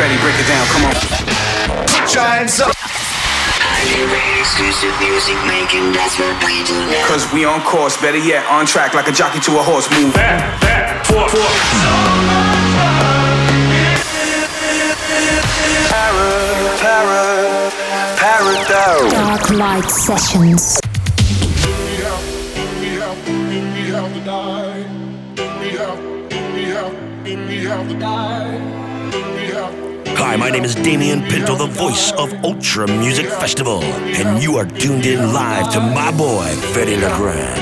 Freddie, break it down, come on. Put your hands up. Exclusive music making, that's what we do now. Cause we on course, better yet, on track like a jockey to a horse. Move. Back, back, forth, forth. Para, para, paradise. Dark Light Sessions. Hi, my name is Damien Pinto, the voice of Ultra Music Festival, and you are tuned in live to my boy, Fedde Le Grand.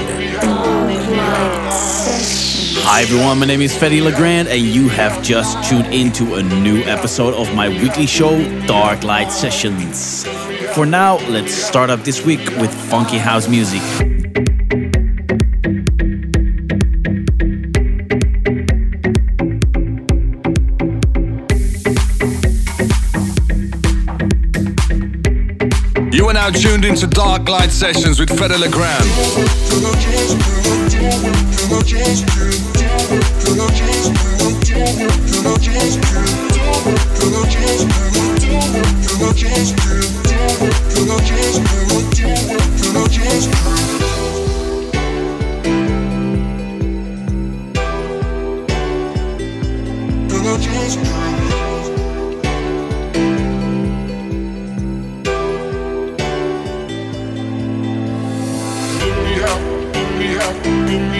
Hi everyone, my name is Fedde Le Grand, and you have just tuned into a new episode of my weekly show, Dark Light Sessions. For now, let's start up this week with funky house music. We're now tuned into Dark Light Sessions with Fedde Le Grand. Just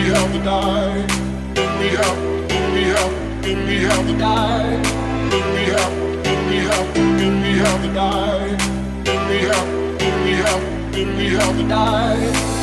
have a die. We have, we have, we have a die. We have, we have, we have a die. We have, we have, we have a die.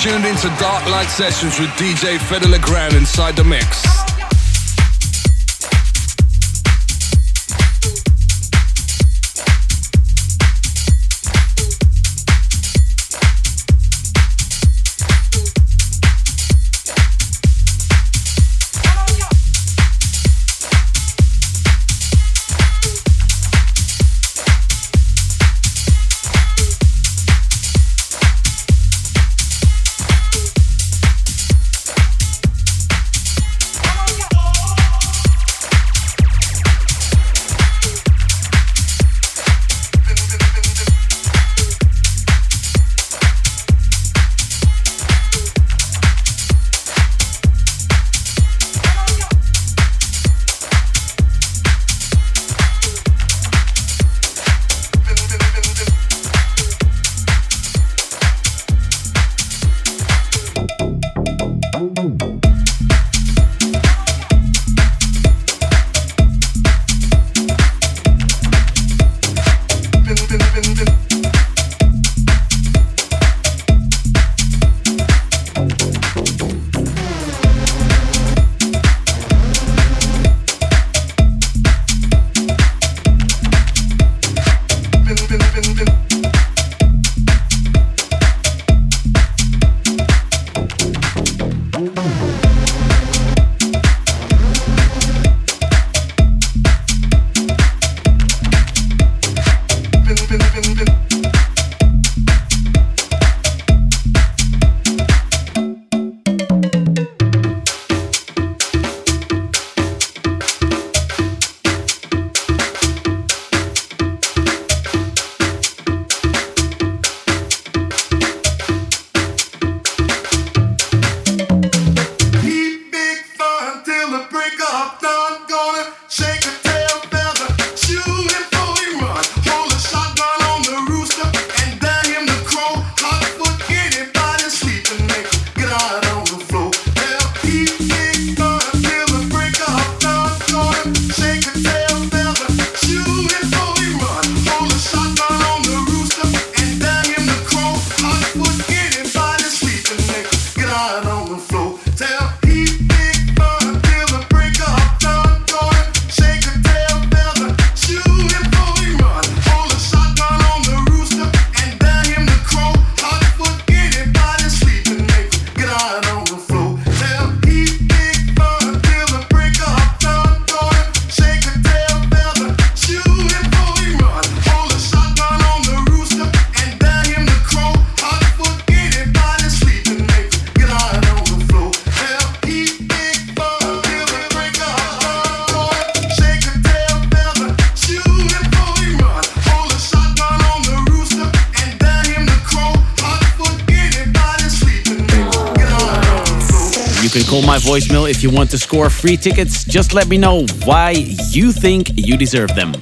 Tuned into Dark Light Sessions with DJ Fedde Le Grand inside the mix. If you want to score free tickets. Just let me know why you think you deserve them.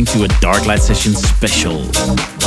Listening to a Dark Light Session special.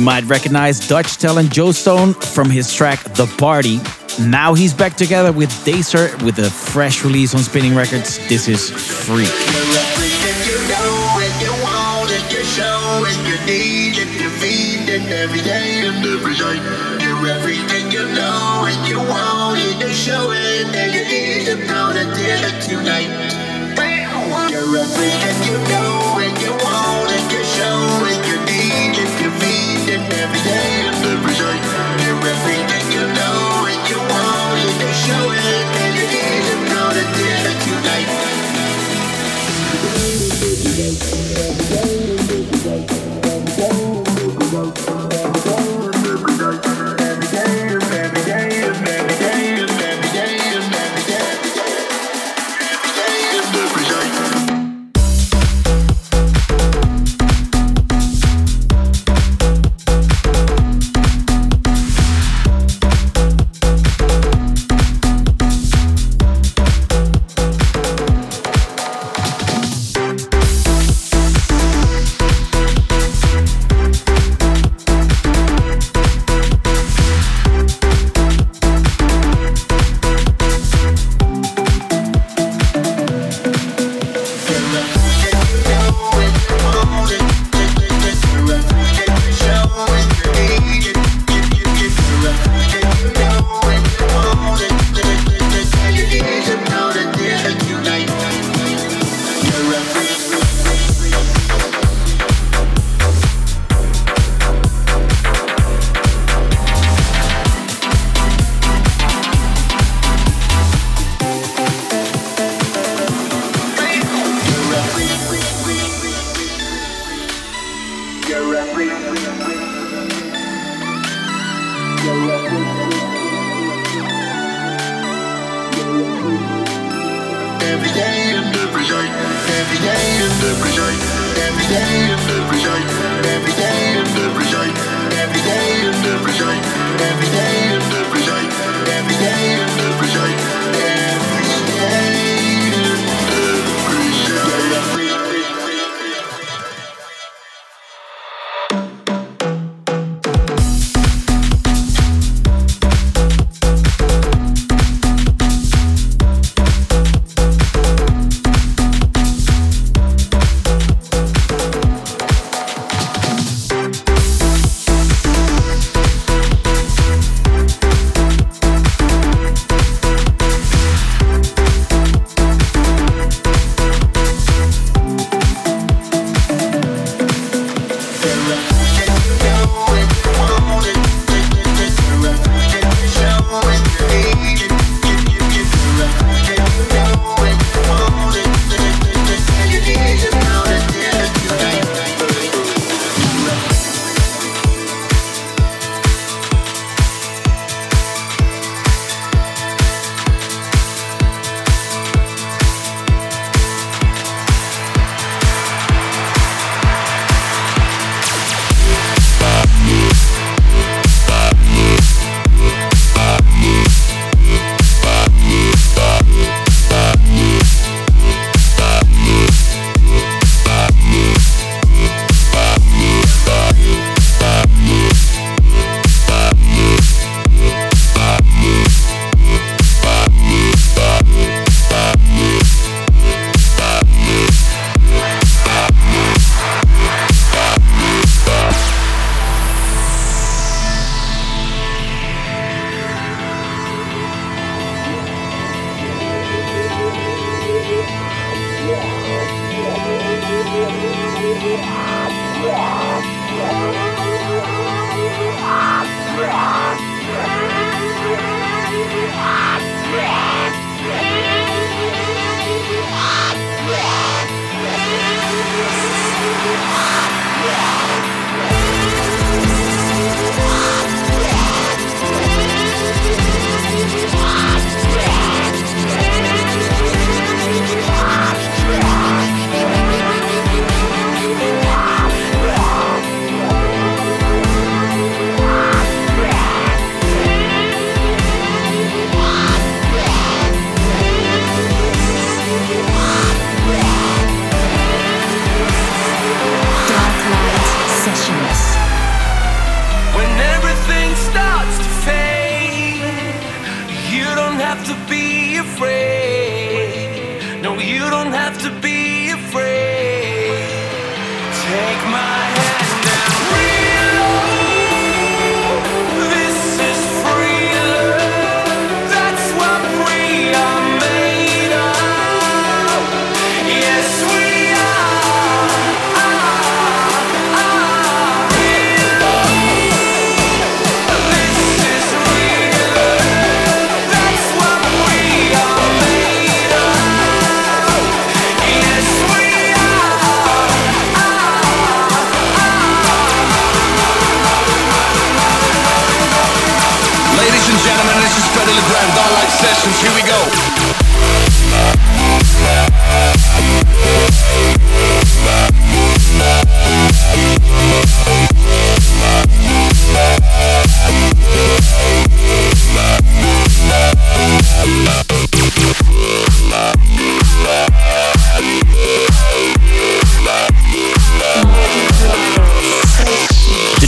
Might recognize Dutch talent Joe Stone from his track The Party. Now he's back together with Dacer with a fresh release on Spinnin' Records. This is Freak. every day and every night. You're everything you know and you want every day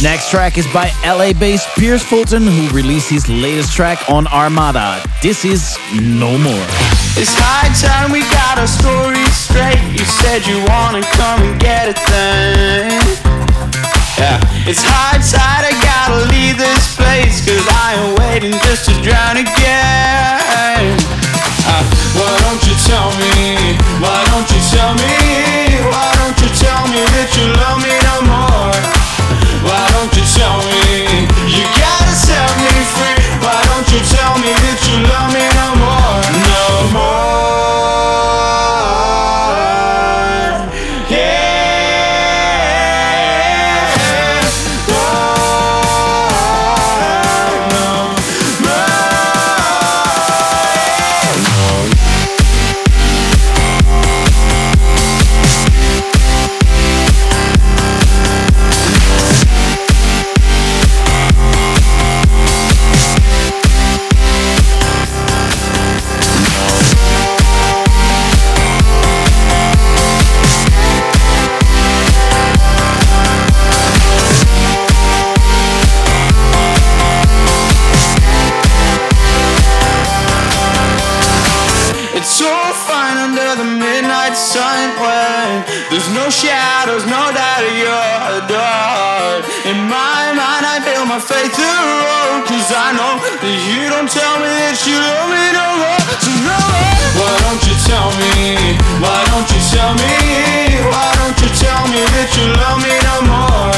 The next track is by LA based Pierce Fulton, who released his latest track on Armada. This is No More. It's high time we got our story straight. You said you wanna come and get. Yeah, it's tide, I gotta leave this place. Cause I am waiting just to drown again. Uh, why don't you tell me? Why don't you tell me? Why don't you tell me that you love me no more? Why don't you tell me? You gotta set me free. Why don't you tell me that you love me no more? There's no shadows, no doubt of your door. In my mind, I feel my faith roll, cause I know that you don't tell me that you love me no more. So no. Why don't you tell me? Why don't you tell me? Why don't you tell me that you love me no more?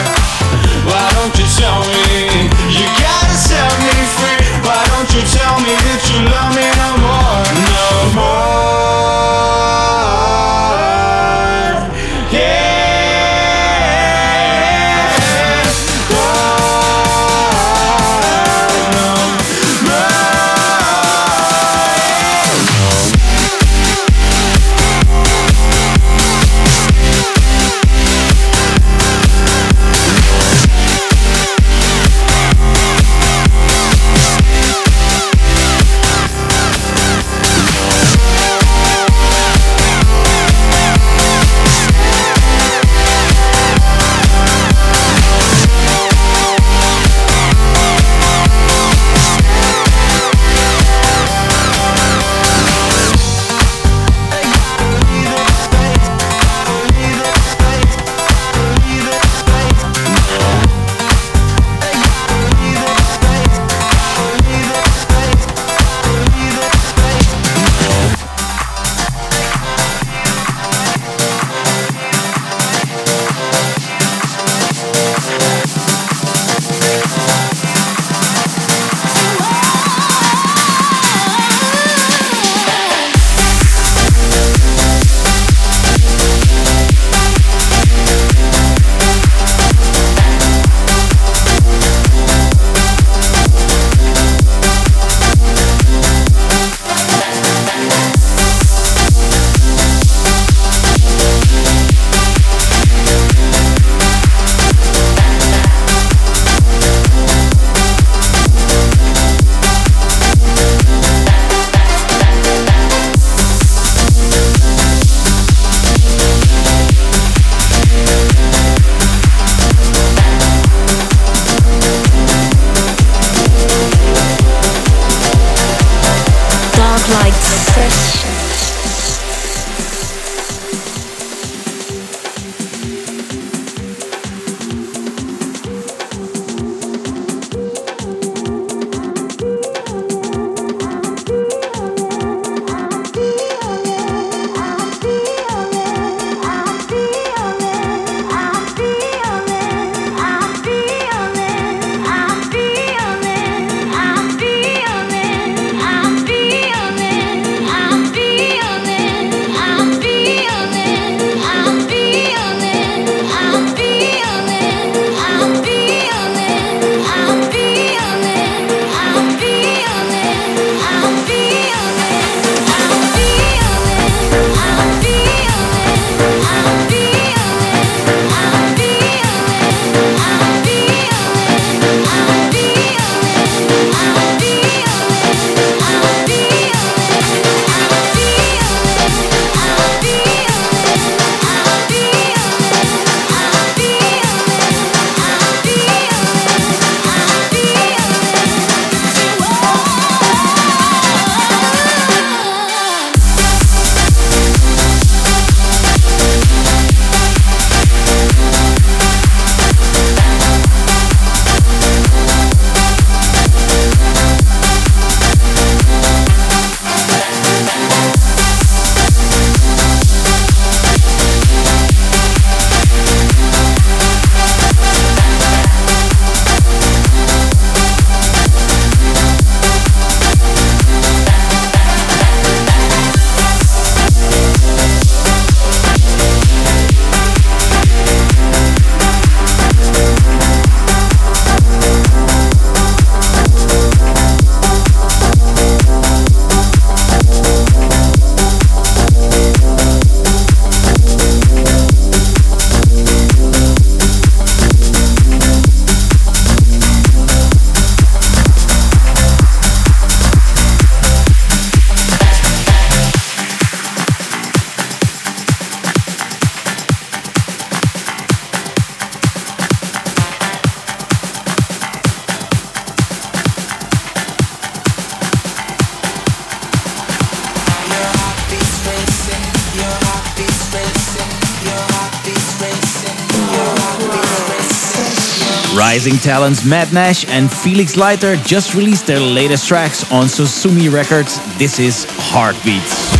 Rising talents Matt Nash and Felix Leiter just released their latest tracks on Susumi Records. This is Heartbeats.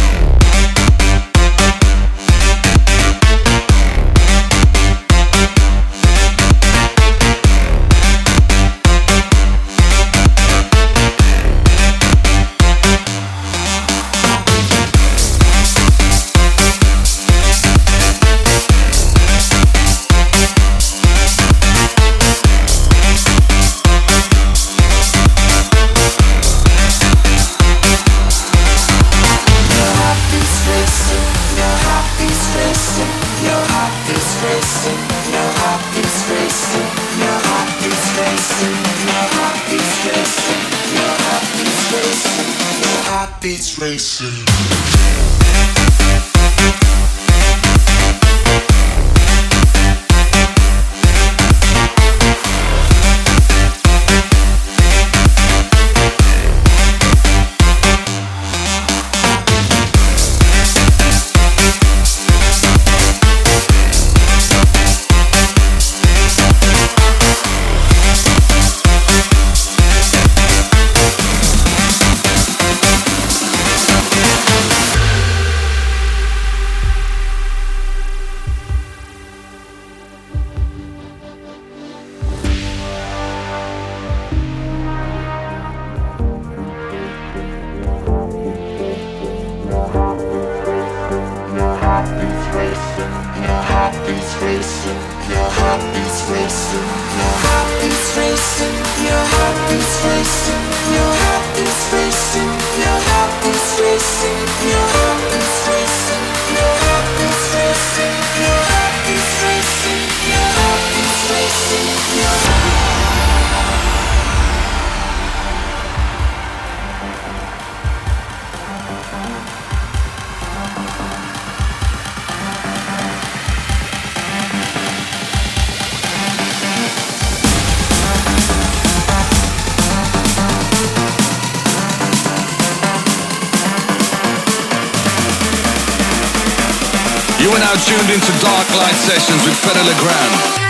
Tuned into Darklight Sessions with Fedde Le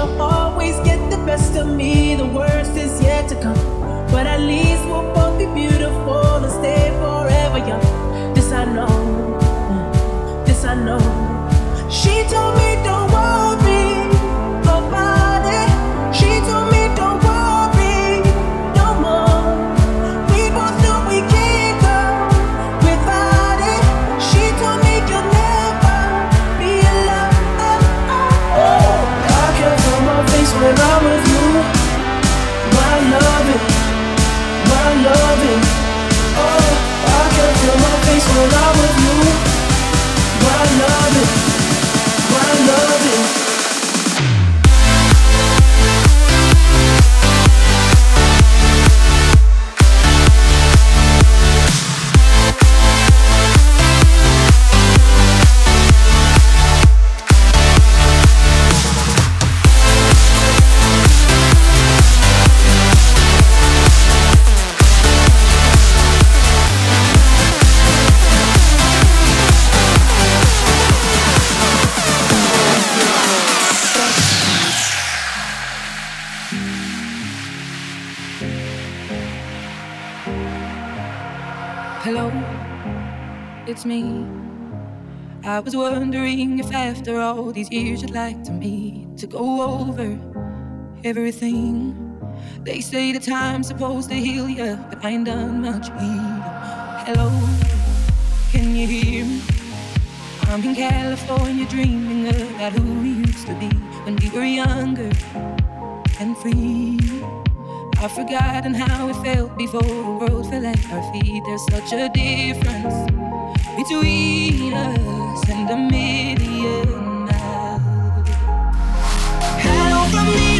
My loving, these years you'd like to meet to go over everything. They say the time's supposed to heal you, but I ain't done much healing. Hello, can you hear me? I'm in California dreaming about who we used to be when we were younger and free. I've forgotten how it felt before the world fell at our feet. There's such a difference between us and a million of me.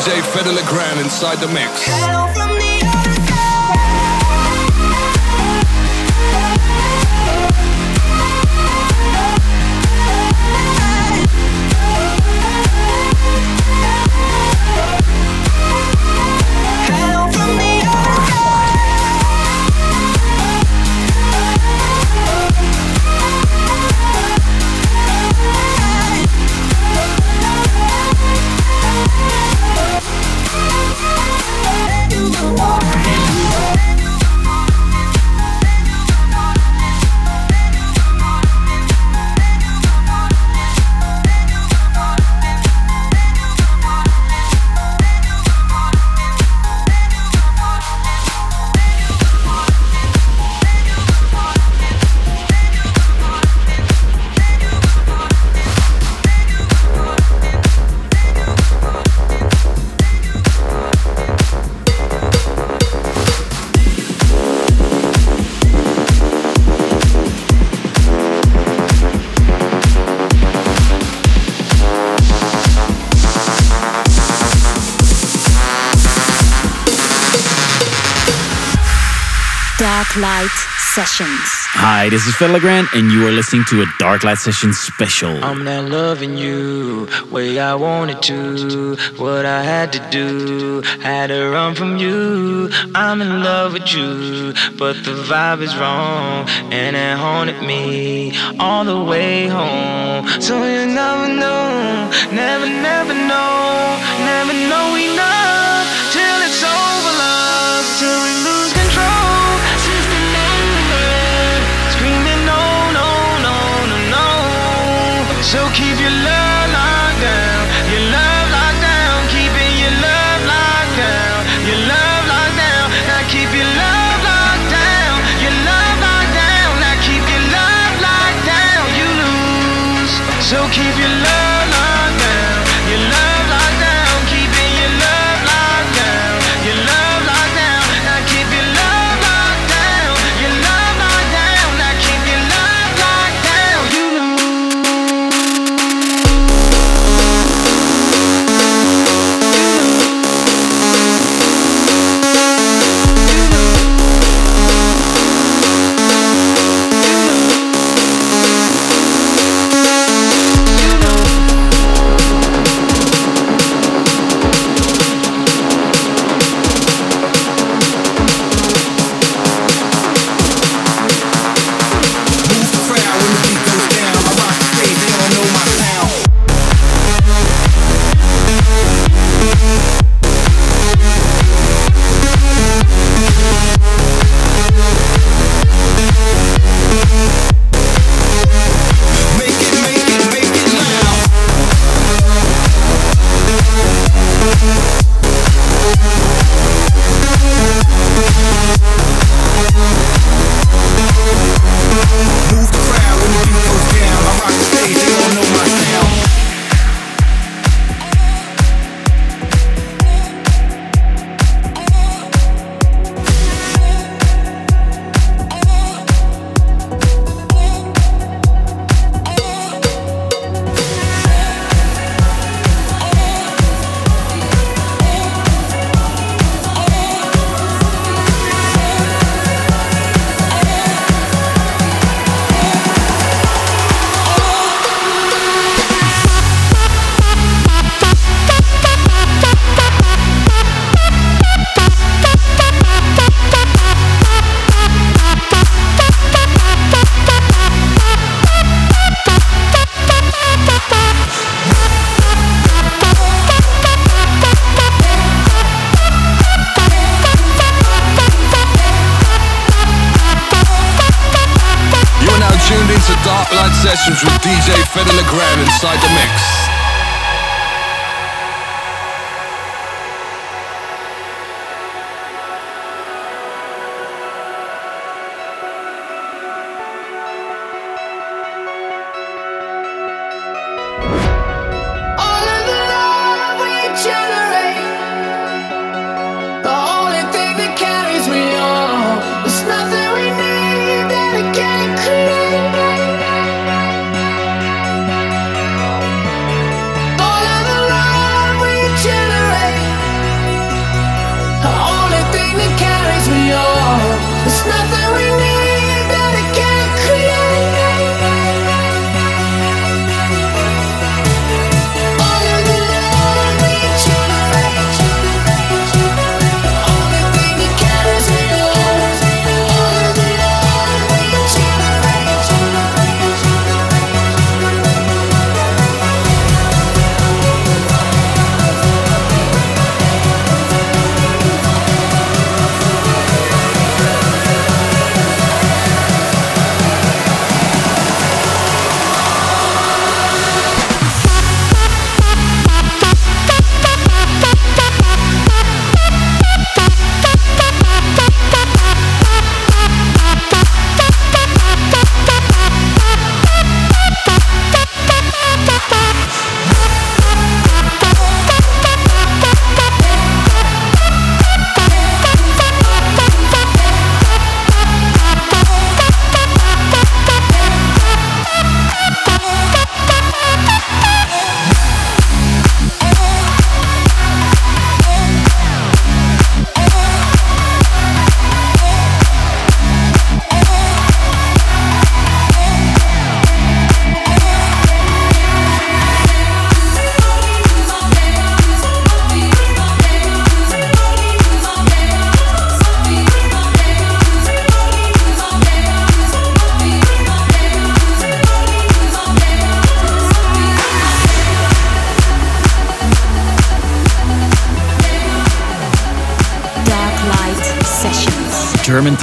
DJ Fedde Le Grand inside the mix. Darklight Sessions. Hi, this is Fedde Le Grand, and you are listening to a Darklight Sessions special. I'm not loving you way I wanted to. What I had to do, had to run from you. I'm in love with you, but the vibe is wrong, and it haunted me all the way home. So you never know, never, never know, never know enough So keep your love.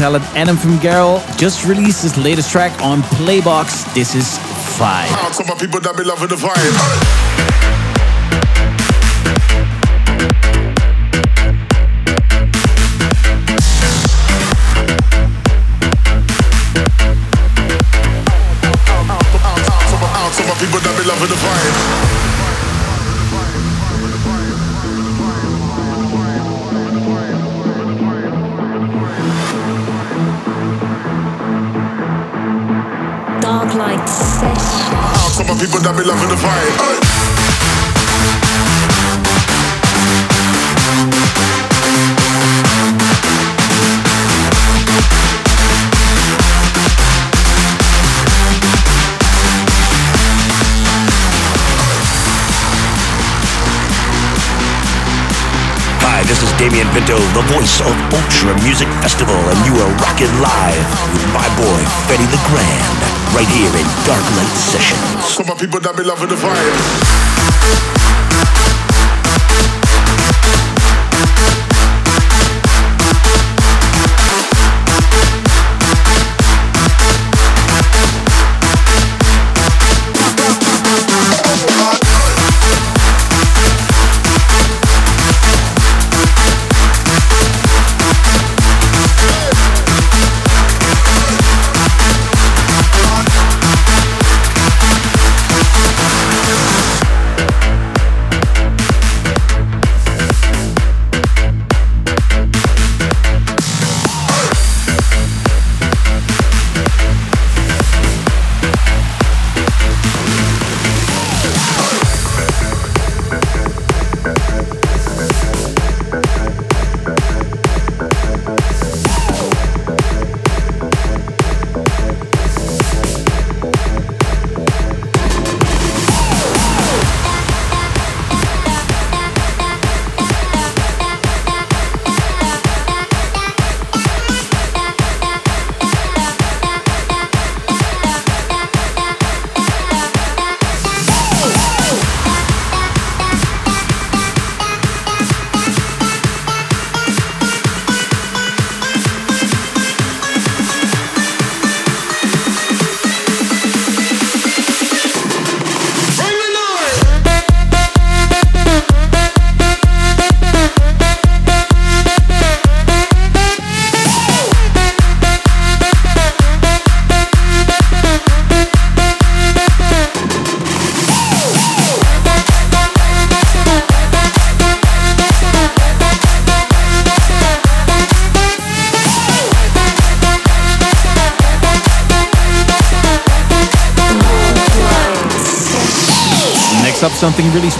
Talent Adam from Garrel just released his latest track on Playbox. This is Five. People that be loving the vibe. People that be loving the vibe. Hi, Damien Pinto, the voice of Ultra Music Festival, and you are rocking live with my boy, Fedde Le Grand, right here in Dark Light Sessions. Some people that be loving the vibe.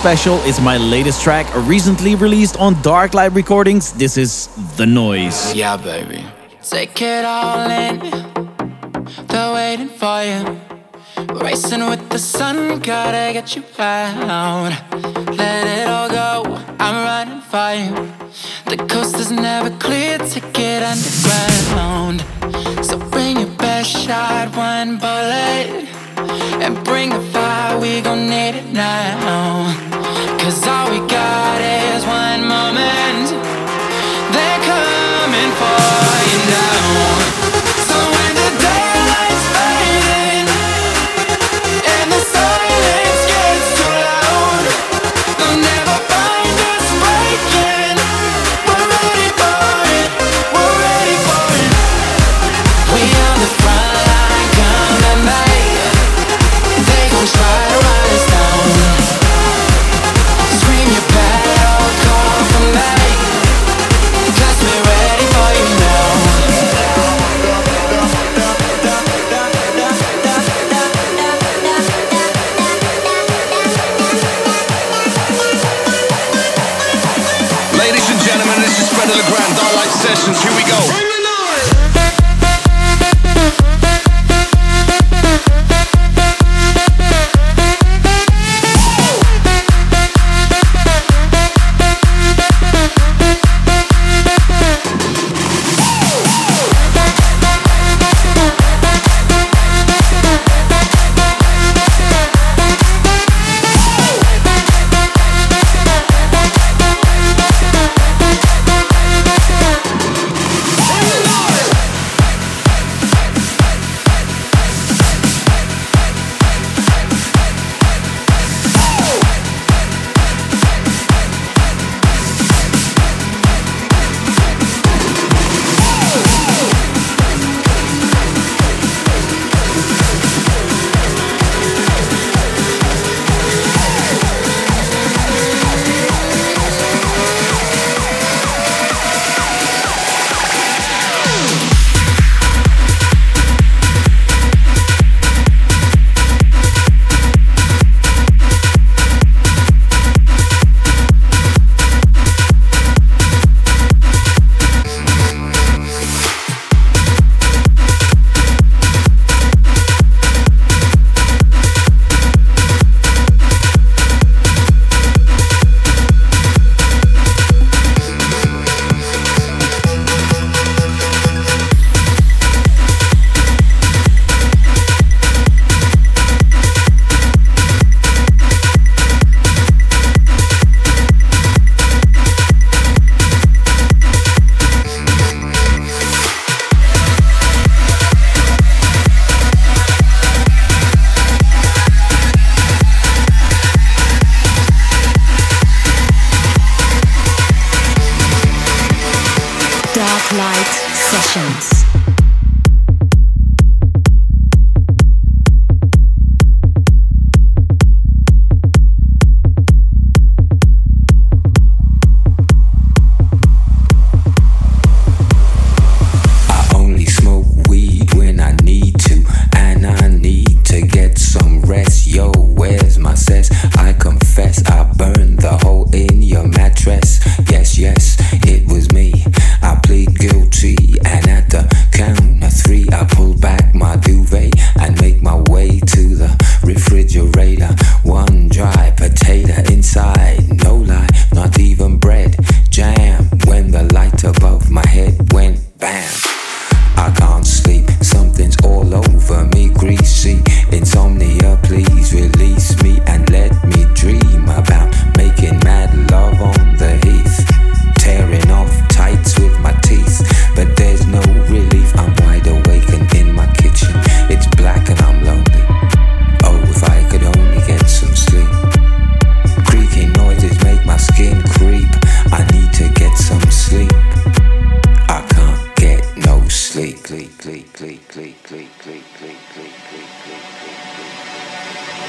Special is my latest track, recently released on Darklight Recordings. This is The Noise. Yeah, baby. Take it all in. Waiting for you. Racing with the sun, gotta get you out.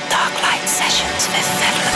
Darklight Sessions with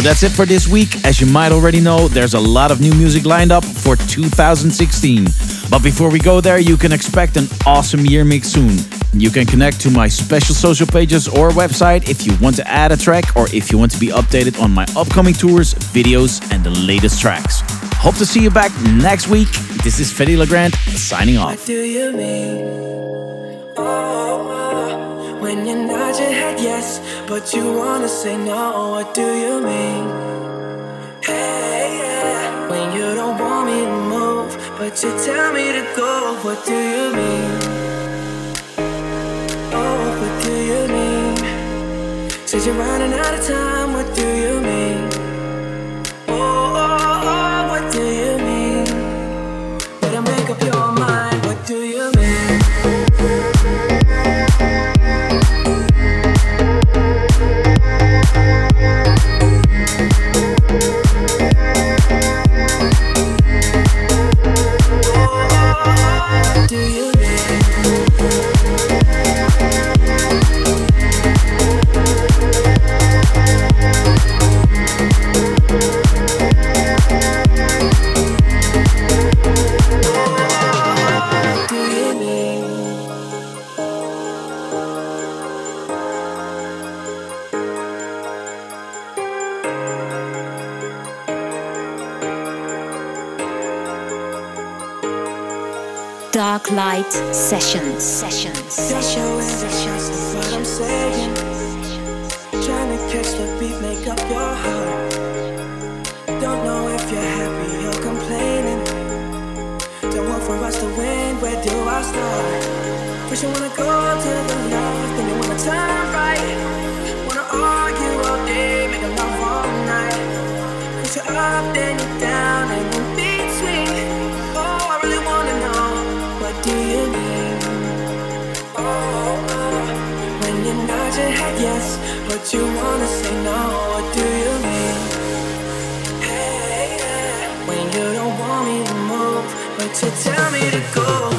So that's it for this week. As you might already know, there's a lot of new music lined up for 2016. But before we go there, you can expect an awesome year mix soon. You can connect to my special social pages or website if you want to add a track or if you want to be updated on my upcoming tours, videos, and the latest tracks. Hope to see you back next week. This is Fedde Le Grand signing off. When you nod your head yes, but you wanna say no. What do you mean? Hey, yeah. When you don't want me to move, but you tell me to go. What do you mean? Oh, what do you mean? Said you're running out of time. What do you mean? Darklight Sessions. Sessions. Intentions, is what I'm saying. Trying to catch the beat, make up your heart. Don't know if you're happy or complaining. Don't want for us to win, where do I start? First you wanna go to the left, then you wanna turn right. Wanna argue all day, make love all night. You up, then you down, you wanna say no. What do you mean? Hey, yeah. When you don't want me to move, but you tell me to go.